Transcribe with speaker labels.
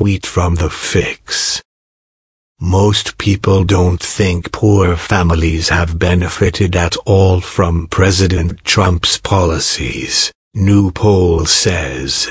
Speaker 1: tweet from The Fix. Most people don't think poor families have benefited at all from President Trump's policies, new poll says.